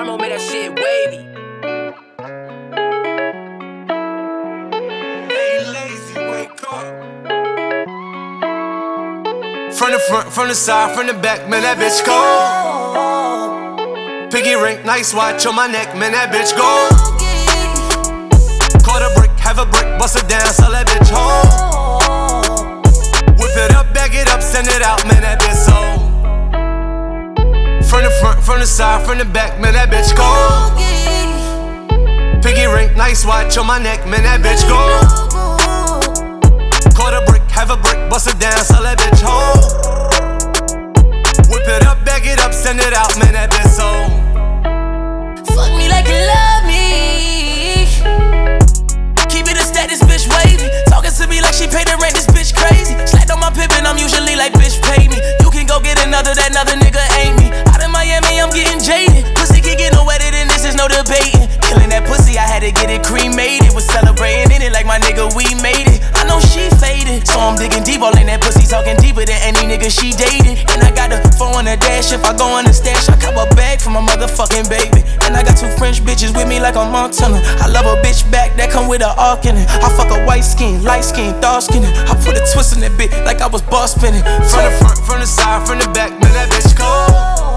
Armo made that shit wavy. From the front, from the side, from the back, man, that bitch go. Piggy ring, nice watch on my neck, man, that bitch go. Caught a brick, have a brick, bust it down, sell that bitch home. Whip it up, bag it up, send it out, man, that bitch so. From the front, from the side, from the back, man, that bitch go. Piggy ring, nice watch on my neck, man, that bitch go. Caught a brick, have a brick, bust it down, sell that bitch home. Whip it up, bag it up, send it out, man, that bitch so. Fuck me like you love me. Keep it a status, bitch wavy. Talking to me like she paid the rent, this bitch crazy. Slapped on my pippin', I'm usually like, bitch, pay me. You can go get another, that another nigga ain't me. In Miami, I'm getting jaded. Pussy can get no wetter than this, is no debating. Killing that pussy, I had to get it cremated. Was celebrating in it like my nigga, we made it. I know she faded, so I'm digging deep. All in that pussy, talking deeper than any nigga she dated. And I got a phone on the dash. If I go on the stash, I cop a bag for my motherfucking baby. And I got two French bitches with me like a Montana. I love a bitch back that come with a arc in it. I fuck a white skin, light skin, dark skin. I put a twist in that bit like I was boss spinning. From the front, from the side, from the back, man, that bitch go.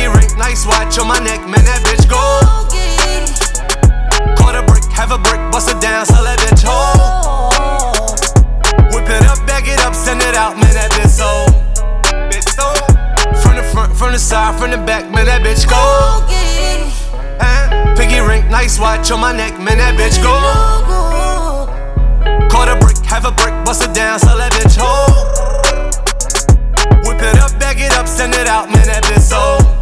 Piggy ring, nice watch on my neck, man, that bitch go. Caught a brick, have a brick, bust it down, sell that bitch home. Whip it up, bag it up, send it out, man, that bitch so. Bitch so. From the front, from the side, from the back, man, that bitch go. Piggy ring, nice watch on my neck, man, that bitch go. Caught a brick, have a brick, bust it down, sell that bitch home. Whip it up, bag it up, send it out, man, that bitch so.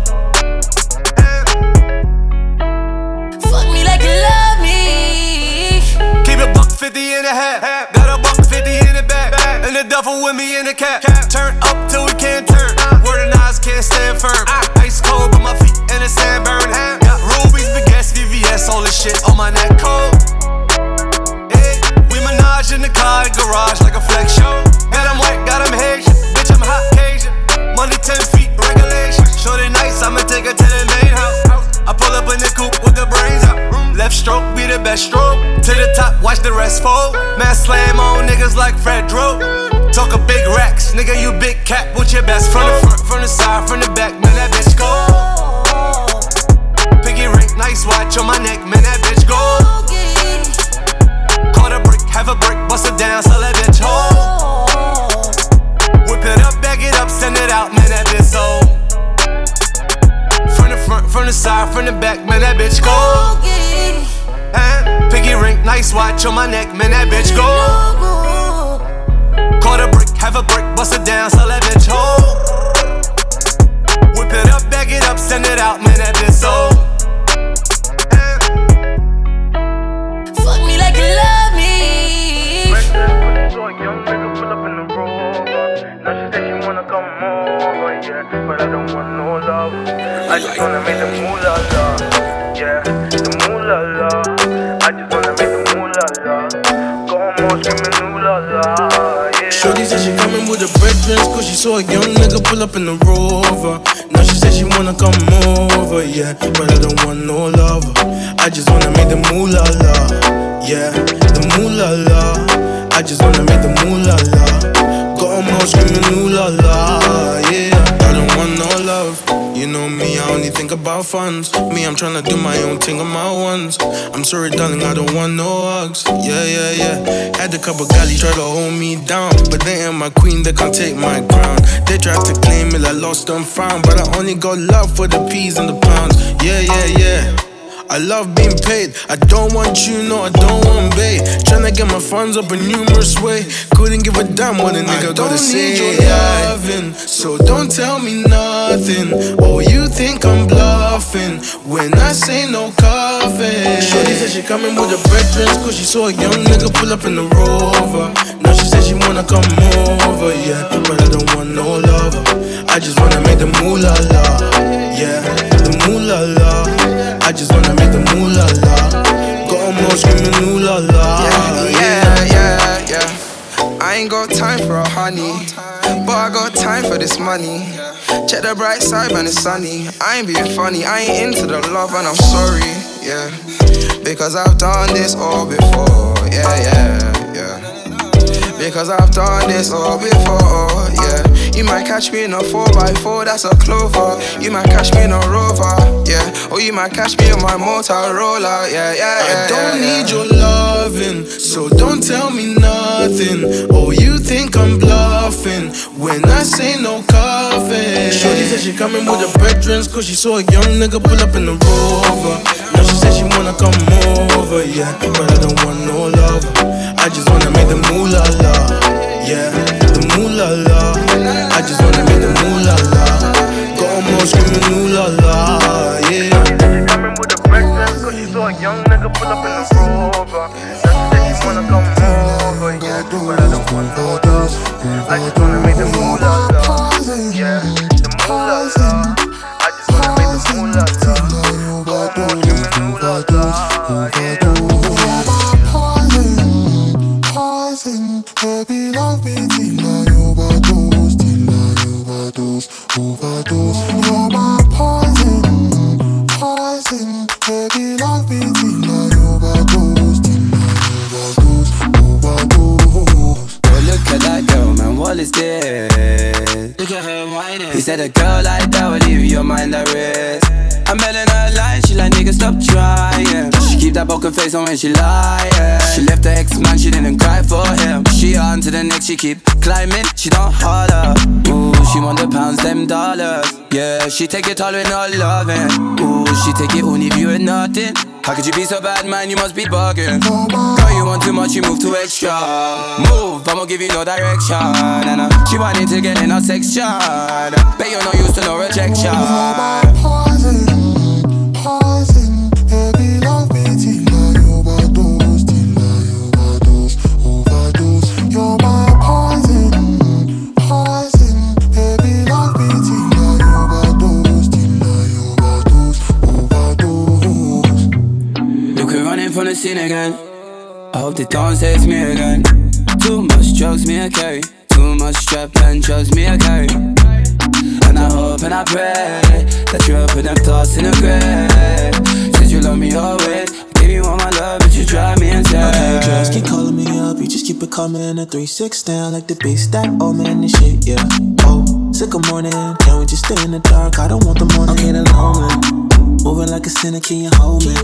Duffel with me in the cap. Turn up till we can't turn. Word and eyes can't stand firm. Ice cold, but my feet in the sand burn. Got rubies, baguettes, VVS, all this shit on my neck cold. Hey, we menage in the car, garage like a flex show. Got 'em white, got 'em Haitian. Bitch, I'm hot Cajun. Money 10 feet, regulation. Shorty nice, I'ma take her to the main house. I pull up in the coupe with the brains out. Left stroke be the best stroke. To the top, watch the rest fold. Man, slam on niggas like Fred Dro. Talk a big racks, nigga, you big cat with your best from the front, from the side, from the back, man, that bitch go. Piggy ring, nice watch on my neck, man, that bitch go. Caught a brick, have a brick, bust it down, sell that bitch home. Whip it up, bag it up, send it out, man, that bitch so. From the front, from the side, from the back, man, that bitch go. Eh? Piggy ring, nice watch on my neck, man, that bitch go. Caught a brick, have a brick, bust it down, sell that bitch home. Whip it up, bag it up, send it out, man, that bitch so. Fuck me like you love me. A young nigga pull up in the rover. Now she said she wanna come over, yeah. But I don't want no love. I just wanna make the moolah la, yeah. The moolah la. I just wanna make the moolah la. Go on, screaming ooh la la, yeah. Shorty said she coming with her brethren Cause she saw a young nigga pull up in the rover. Now she said she wanna come over, yeah. But I don't want no lover. I just wanna make the moolah la Yeah, the moolah la I just wanna make the moolah la Got all screaming ooh la la, yeah you know me, I only think about funds. Me, I'm tryna do my own thing on my ones. I'm sorry, darling, I don't want no hugs. Yeah, yeah, yeah. Had a couple galley try to hold me down, but they ain't my queen, they can't take my crown. They tried to claim it, I lost and found, but I only got love for the peas and the pounds. Yeah, yeah, yeah. I love being paid. I don't want you, no, I don't want bait. Tryna get my funds up in numerous way. Couldn't give a damn what a nigga gotta say. Need your loving, so don't tell me nothing. Oh, you think I'm bluffing when I say no coffee. Shorty said she coming with her brethren, cause she saw a young nigga pull up in the rover. Now she said she wanna come over, yeah. But I don't want no lover. I just wanna make the moolah la, yeah. The moolah la. I just wanna make the moolah la. la, Got all screaming ooh la la. yeah, yeah, yeah. I ain't got time for a honey, but I got time for this money. Check the bright side when it's sunny. I ain't being funny, I ain't into the love and I'm sorry, yeah. Because I've done this all before, yeah, yeah, yeah. Because I've done this all before, yeah. You might catch me in a 4x4, that's a clover. You might catch me in a rover, yeah. Or you might catch me on my Motorola, yeah, yeah, yeah. I don't yeah, need your loving, so don't tell me nothing. Oh, you think I'm bluffing when I say no coffee. Shorty said she coming with her brethren, cause she saw a young nigga pull up in the rover. Now she said she wanna come over, yeah. But I don't want no love. I just wanna make the moolah la, yeah. The moolah la. I just wanna make the moolah la. Got them all screaming ooh la la, yeah. She coming with a breakfast, cause she saw a young nigga pull up in the rover. Now she said she wanna come over, yeah. But I don't want no love. I just wanna make the moolah la. Yeah, the moolah la. I just wanna make the moolah la. She keep climbing, she don't holler. Ooh, she want the pounds, them dollars. Yeah, she take it all with no loving. Ooh, she take it only if you ain't nothing. How could you be so bad, man? You must be bugging. Girl, you want too much, you move too extra. Move, I'ma give you no direction. And uh, she wanted to get in a section. Bet you're not used to no rejection. We're running from the scene again. I hope they don't say it's me again. Too much drugs, me I carry. Too much strap and drugs, me I carry. And I hope and I pray that you'll put them thoughts in the grave. Said you love me always. Gave you all my love, but you drive me insane. Okay, girls keep calling me up, you just keep it coming in a 3-6 down like the beat stack. Oh man, this shit, yeah. Oh, sick of morning, can we just stay in the dark? I don't want the morning. I'm getting lonely, moving like a sinner, can you hold me?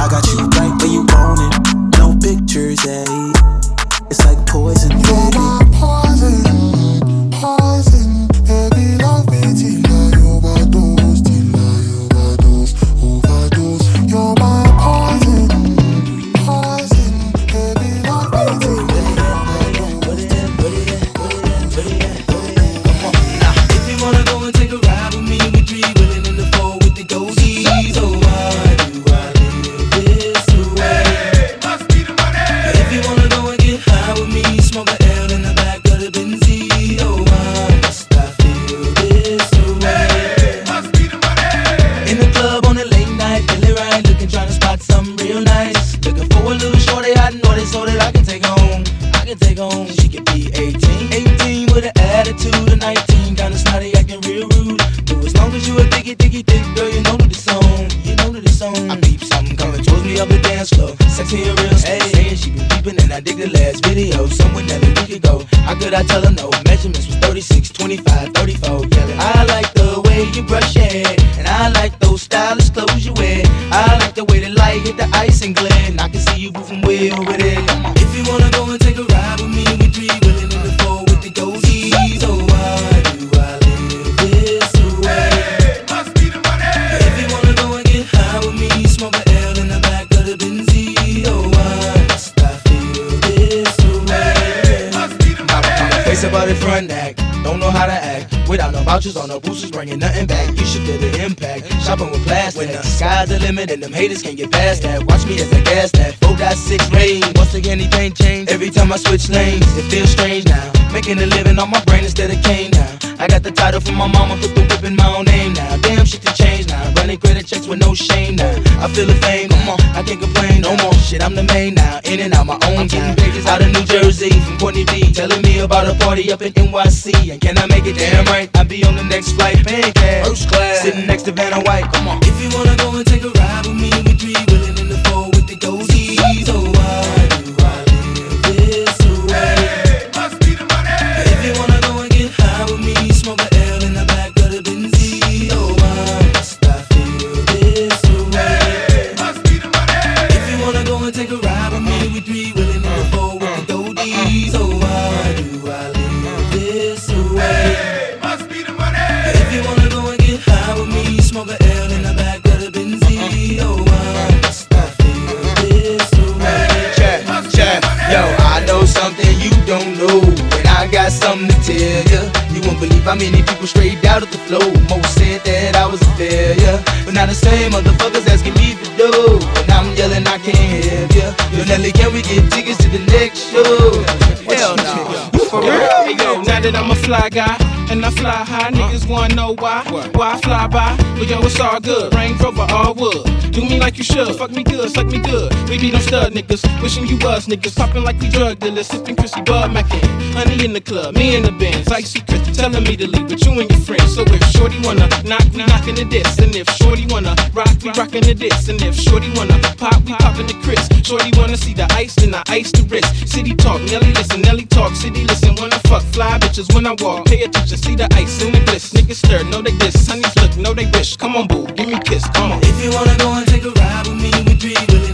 I got you right where you want it. No pictures, eh? It's like poison, baby. you should. Fuck me good, suck me good. We be them stud niggas, wishing you was niggas, popping like we drug dealers, sipping Chrissy Bud Mackin. Honey in the club, me in the Benz, icy Chris telling me to leave with you and your friends. So if Shorty wanna knock, we knockin' the diss, and if Shorty wanna rock, we rockin' the diss, and if Shorty wanna pop, we poppin' the Chris. Shorty wanna see the ice, then I ice the wrist. City talk, Nelly listen, Nelly talk, city listen. When I fuck fly bitches when I walk, pay attention, see the ice in the bliss. Niggas stir, know they diss, honeys look, know they wish. Come on, boo, give me kiss, come on. If you wanna go and take a ride with me, we be with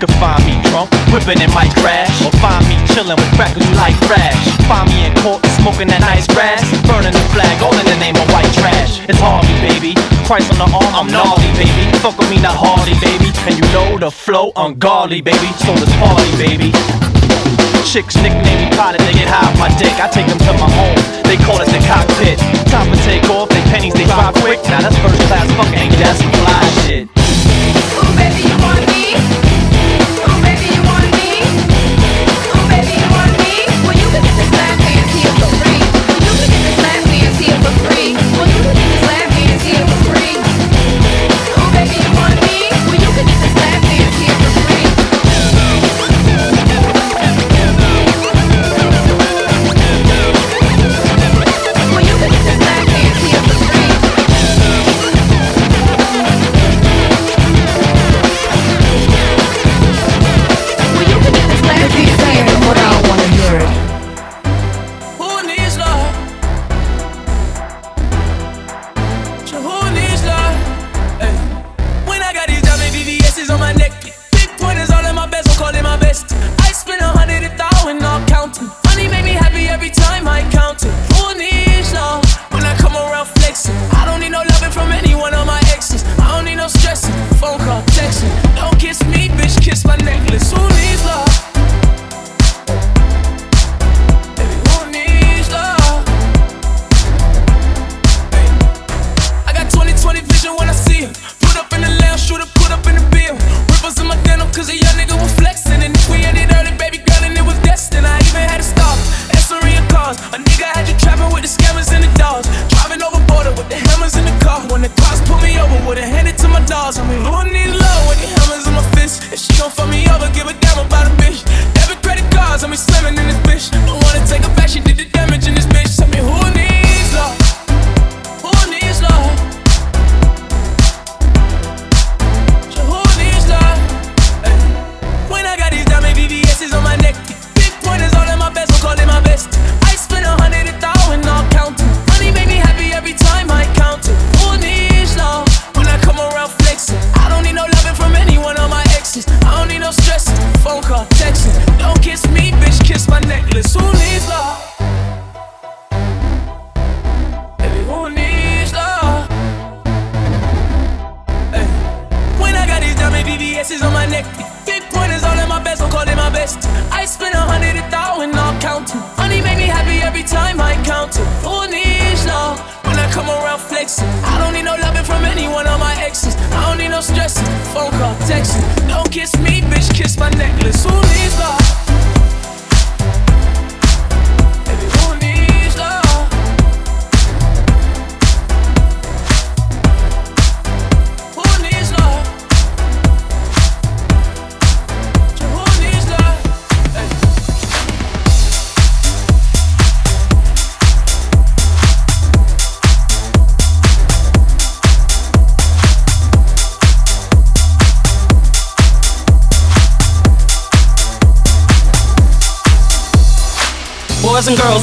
could find me drunk, whipping in my crash, or find me chilling with crackers you like trash. Find me in court, smoking that nice grass, burning the flag, all in the name of white trash. It's Harvey, baby. Christ on the arm, I'm gnarly, baby. Fuck with me, not Harley, baby. And you know the flow ungodly, baby. So this party, baby. Chicks nickname me potted, they get high off my dick. I take them to my home, they call it the cockpit. Time and take off, they pennies, they drop quick. Now that's first class, fuck ain't that's fly shit.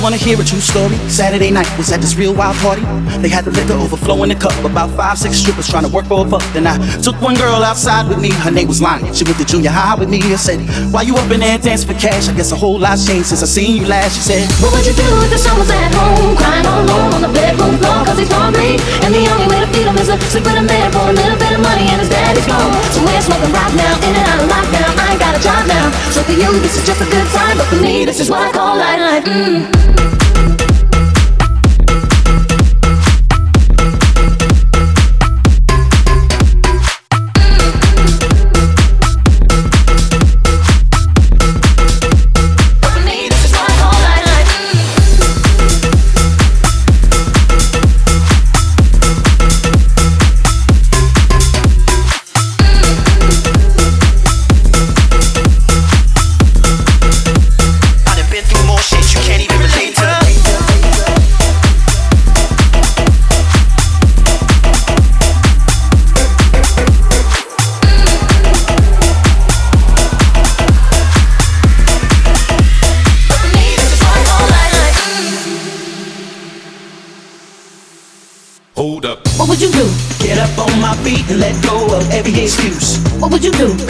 Wanna hear a true story. Saturday night was at this real wild party. They had the liquor overflow in the cup. About five, six strippers trying to work for a buck. Then I took one girl outside with me. Her name was Lonnie. She went to junior high with me. I said, Why you up in there dancing for cash? I guess a whole lot's changed since I seen you last. She said, What would you do if the was at home, crying all alone on the bedroom floor cause he's hungry? And the only way to feed him is to sleep with a man for a little bit of money and his daddy's gone. So we're smoking right now, in and out of lockdown. I ain't got a job now. So for you, this is just a good time, but for me, this is what I call life. Mm.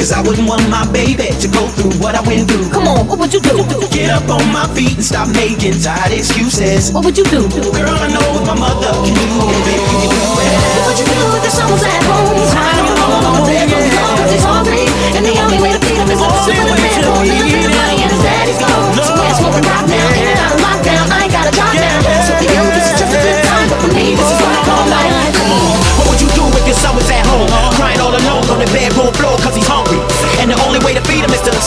Cause I wouldn't want my baby to go through what I went through. Come on, what would you do? Get up on my feet and stop making tired excuses. What would you do? Girl, I know what my mother can do, baby, can you do it? What would you do if the son was at home,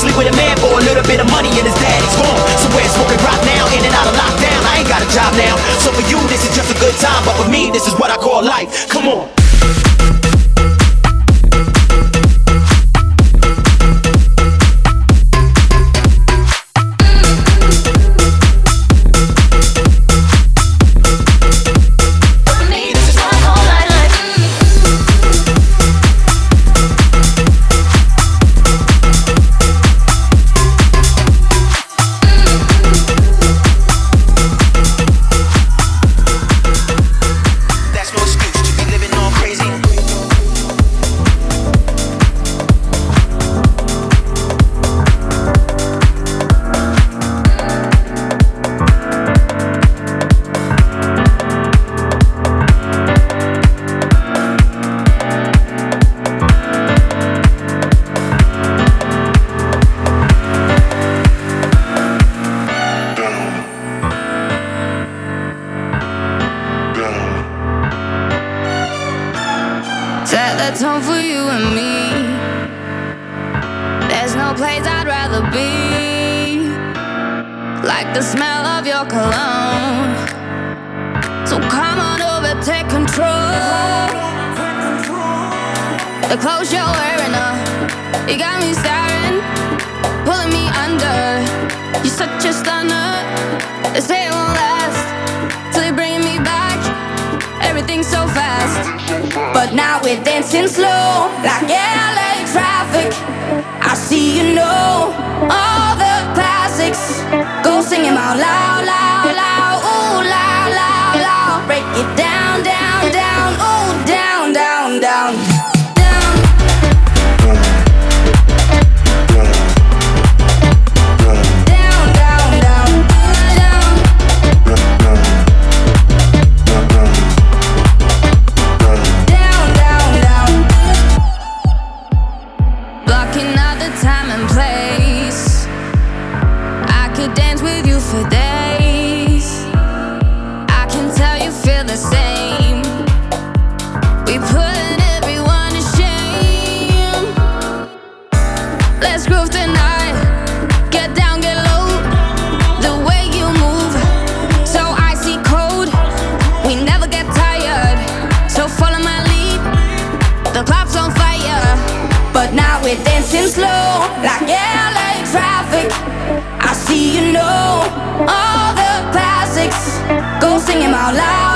sleep with a man for a little bit of money and his daddy's gone. So we're smoking rock now, in and out of lockdown. I ain't got a job now. So for you, this is just a good time, but for me, this is what I call life. Come on. another time and place. I could dance with you for days. all the classics. Go sing them out loud.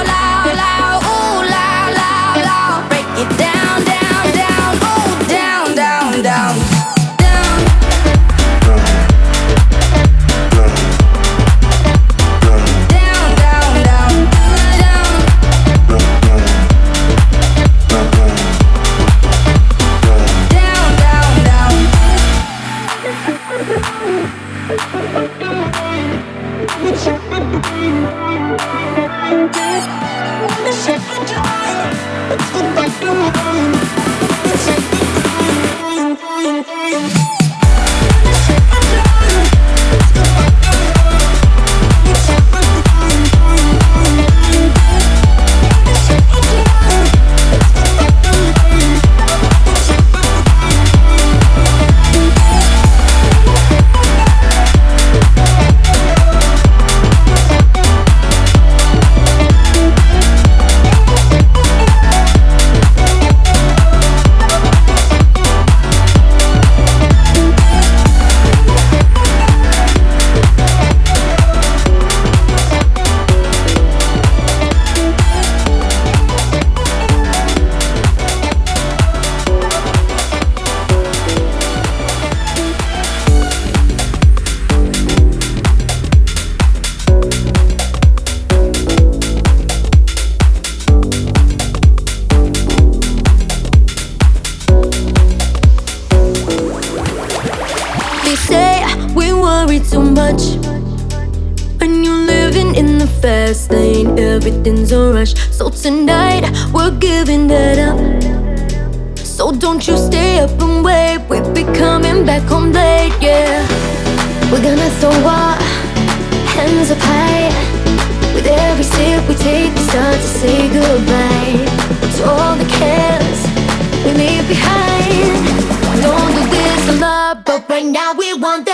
back home late, yeah. We're gonna throw our hands up high. With every sip we take, we start to say goodbye. To all the cares we leave behind. Don't do this a lot, but right now we want that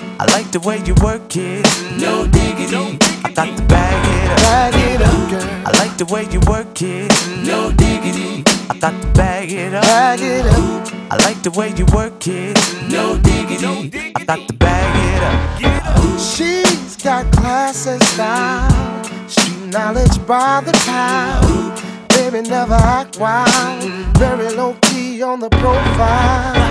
I like the way you work it. No diggity. I thought to bag it up. Bag it up, girl. I like the way you work it. No diggity. I thought to bag it up. Bag it up. I like the way you work it. No diggity. I thought to bag it up. She's got class and style, street knowledge by the pound. Baby never act wild, very low key on the profile.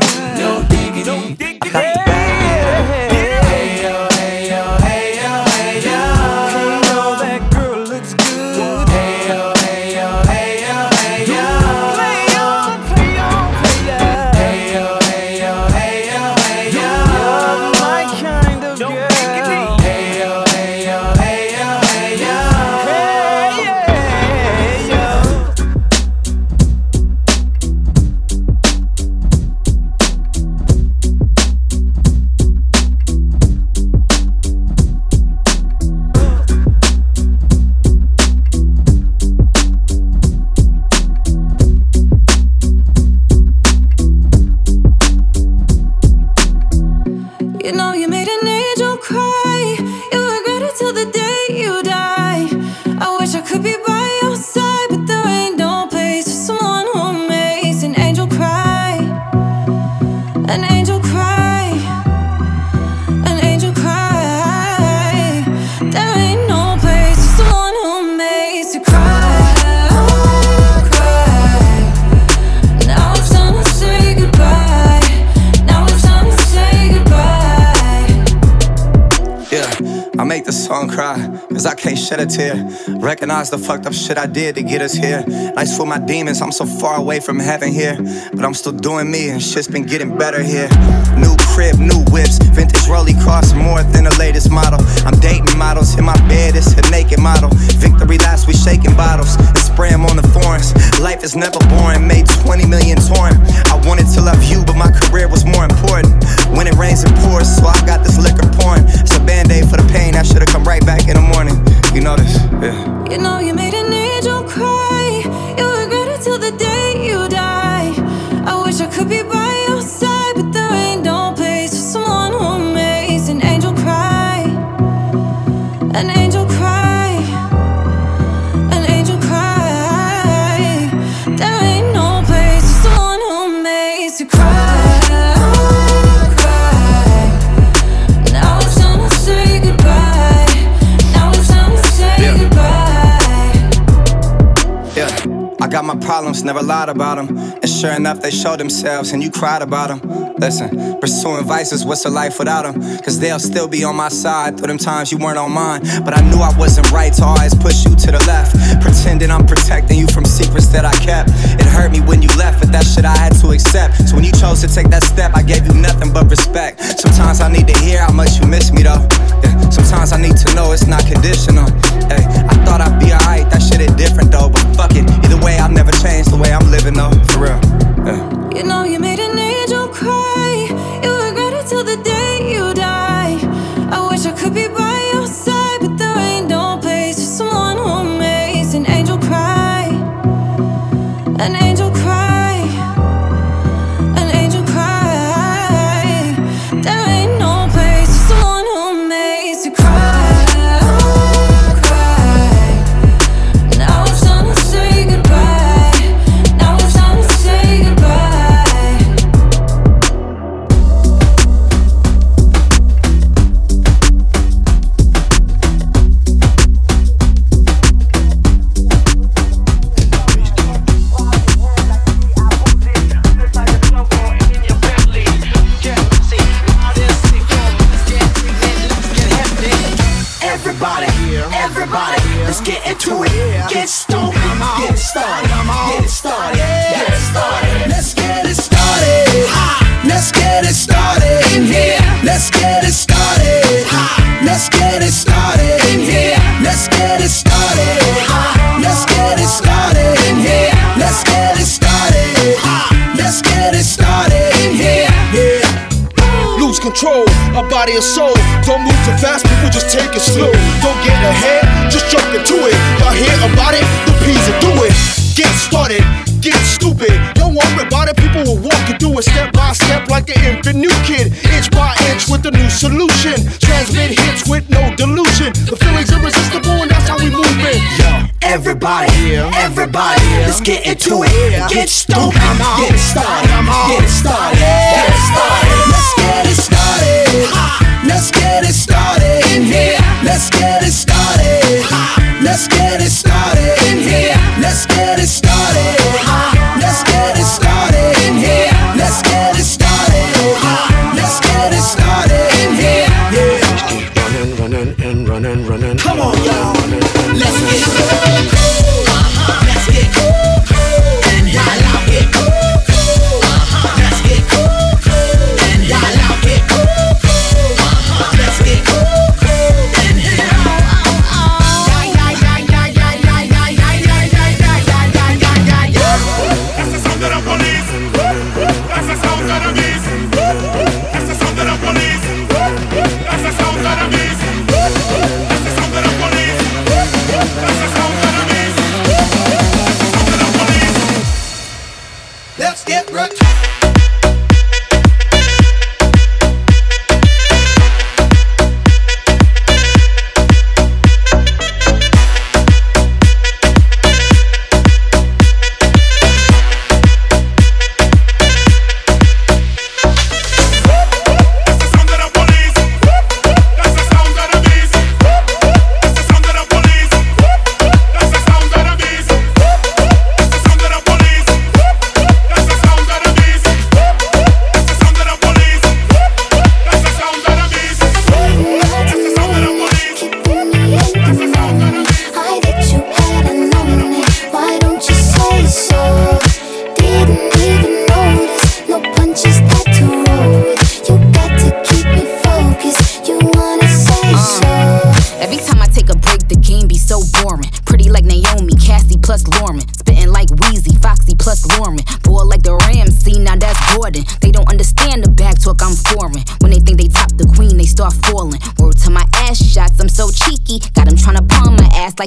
no diggity. Recognize the fucked up shit I did to get us here. Nice for my demons, I'm so far away from heaven here. But I'm still doing me, and shit's been getting better here. New crib, new whips, vintage Rolly costs more than the latest model. I'm dating models, in my bed, it's a naked model. Victory lasts, we shaking bottles and spray on the foreigns. Life is never boring, made 20 million touring. I wanted to love you, but my career was more important. When it rains, it pours, so I got this liquor pouring. It's a band aid for the pain, I should've come right back in the morning. You know this, never about them. And sure enough, they showed themselves, and you cried about them. Listen, pursuing vices, what's a life without them? Cause they'll still be on my side through them times you weren't on mine. But I knew I wasn't right to always push you to the left. Pretending I'm protecting you from secrets that I kept. It hurt me when you left, but that shit I had to accept. So when you chose to take that step, I gave you nothing but respect. Sometimes I need to hear how much you miss me though. Yeah, sometimes I need to know it's not conditional. Hey, I thought I'd be alright, that shit is different though. But fuck it, either way, I've never changed the way I'm living though, for real. Yeah. You know, you made an angel cry. You regret it till the day you die. Get it. Get stoked, get it started, get it started, get it started. Let's get it started. Let's get it started in here. Let's get it started. Let's get it started in here. Let's get it started. Let's get it started in here. Let's get it started. Let's get it started in here. Yeah. Lose control, a body and soul. Don't move too fast, people just take it slow. Don't get ahead, just jump into it. Y'all hear about it? The Peas will do it. Get started, get stupid. Don't worry about it, people will walk you through it step by step like an infant new kid. Inch by inch with a new solution. Transmit hits with no delusion. The feeling's irresistible and that's how we move it. Yo, everybody, everybody, let's get into it. Get stoked, get started, get started,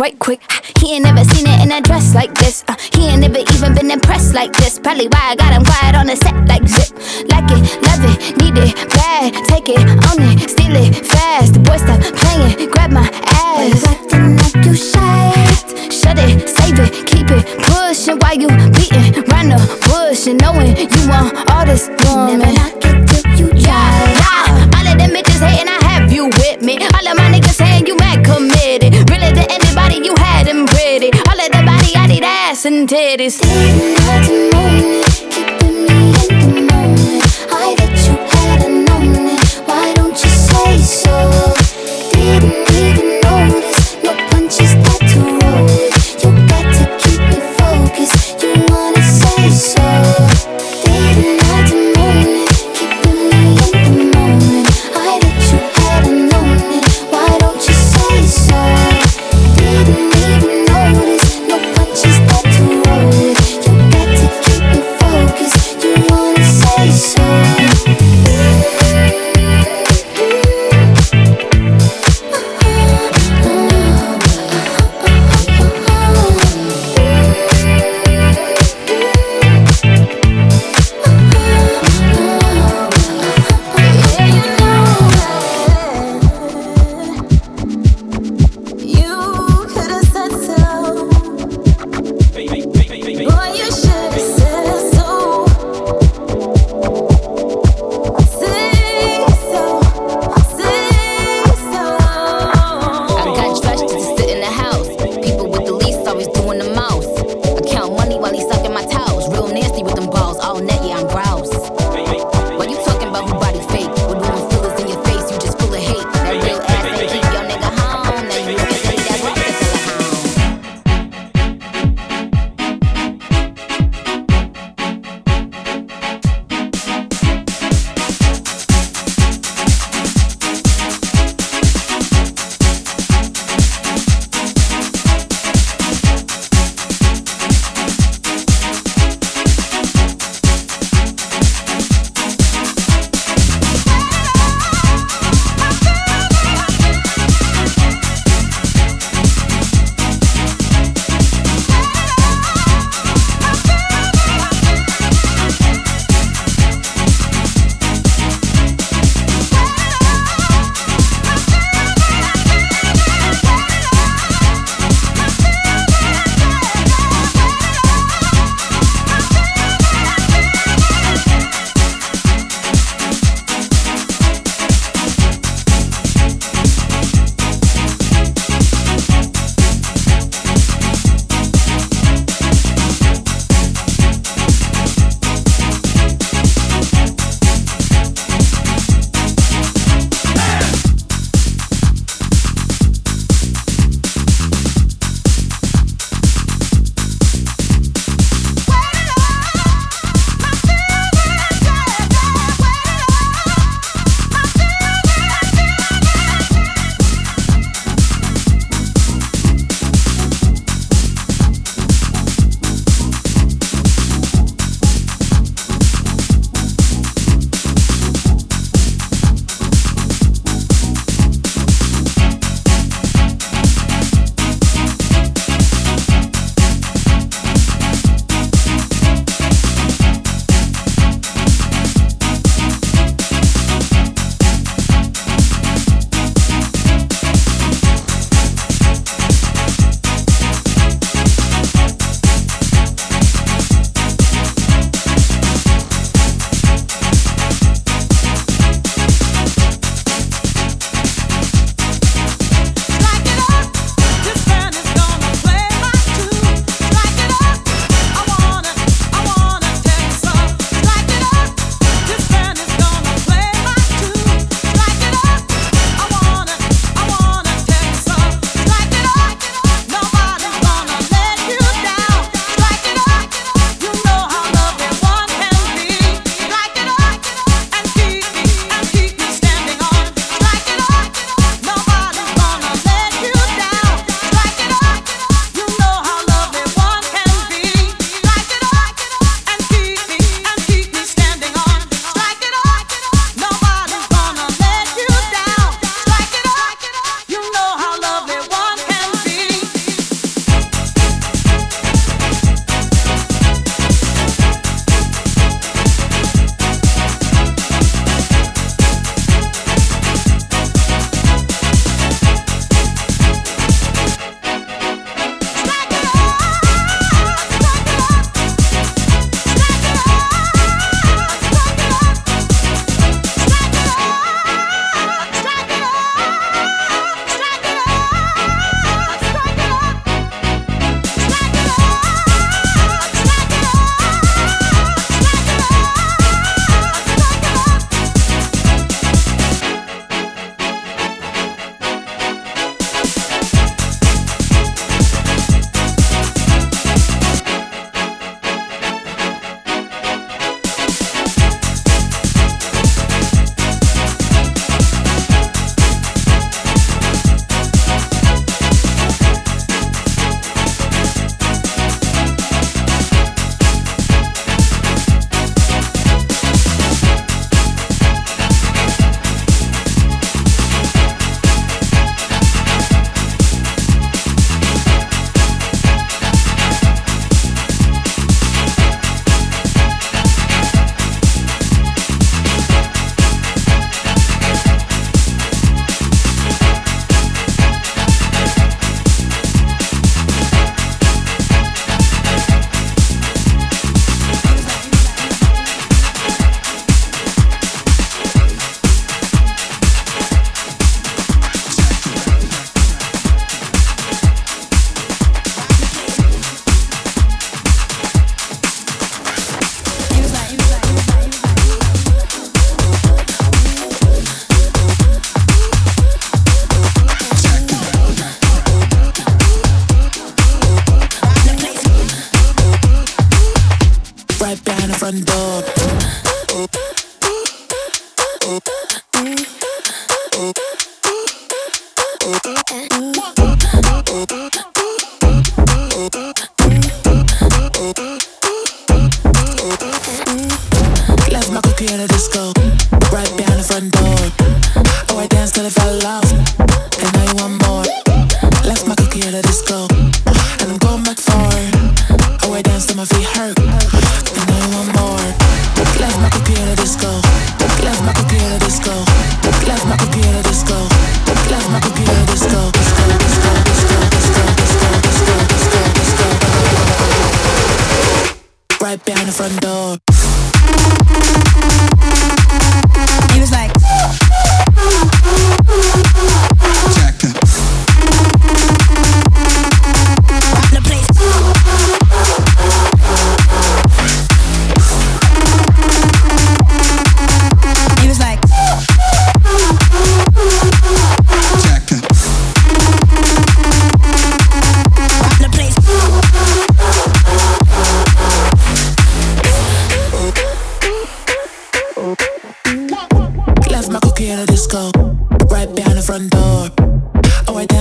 Right quick. He ain't never seen it in a dress like this. Uh, he ain't never even been impressed like this. Probably why I got him quiet on the set like zip. Like it, love it, need it, bad. Take it, titties.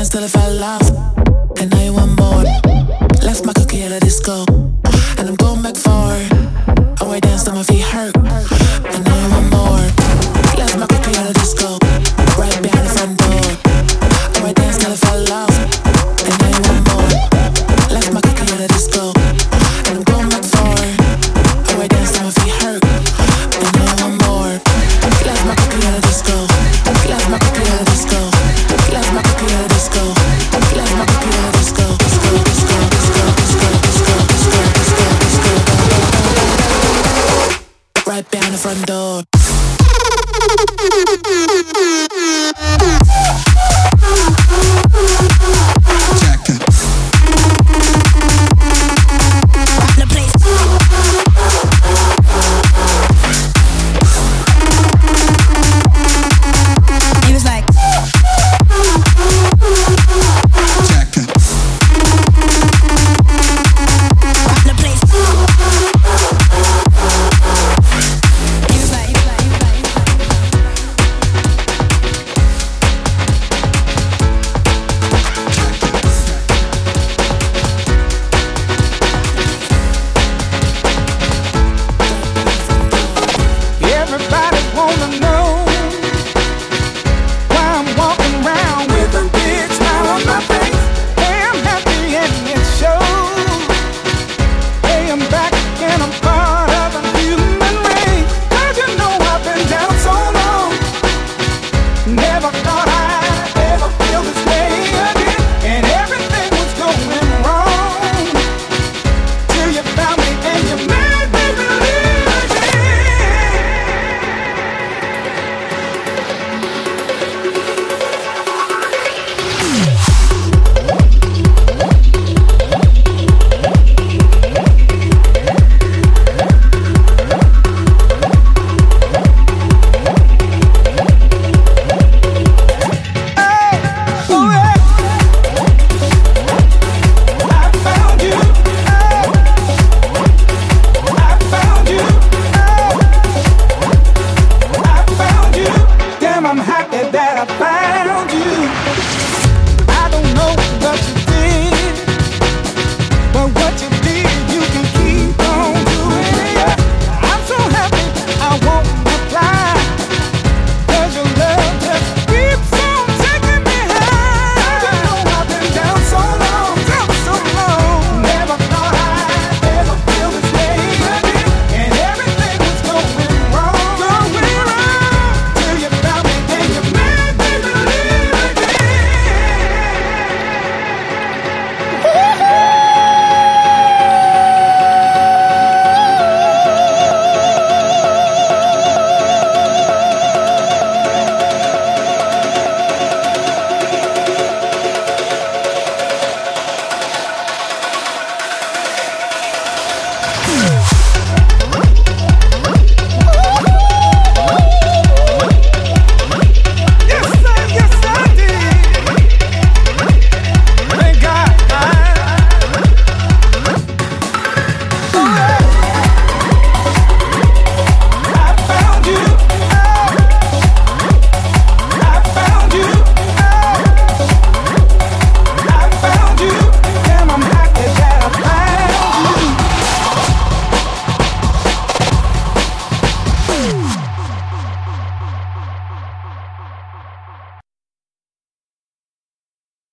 Still, if I fell. And now you want more. Left my cookie at a disco. And I'm going back forward. I wait dance till my feet hurt. And now you want more. Left my cookie at a disco.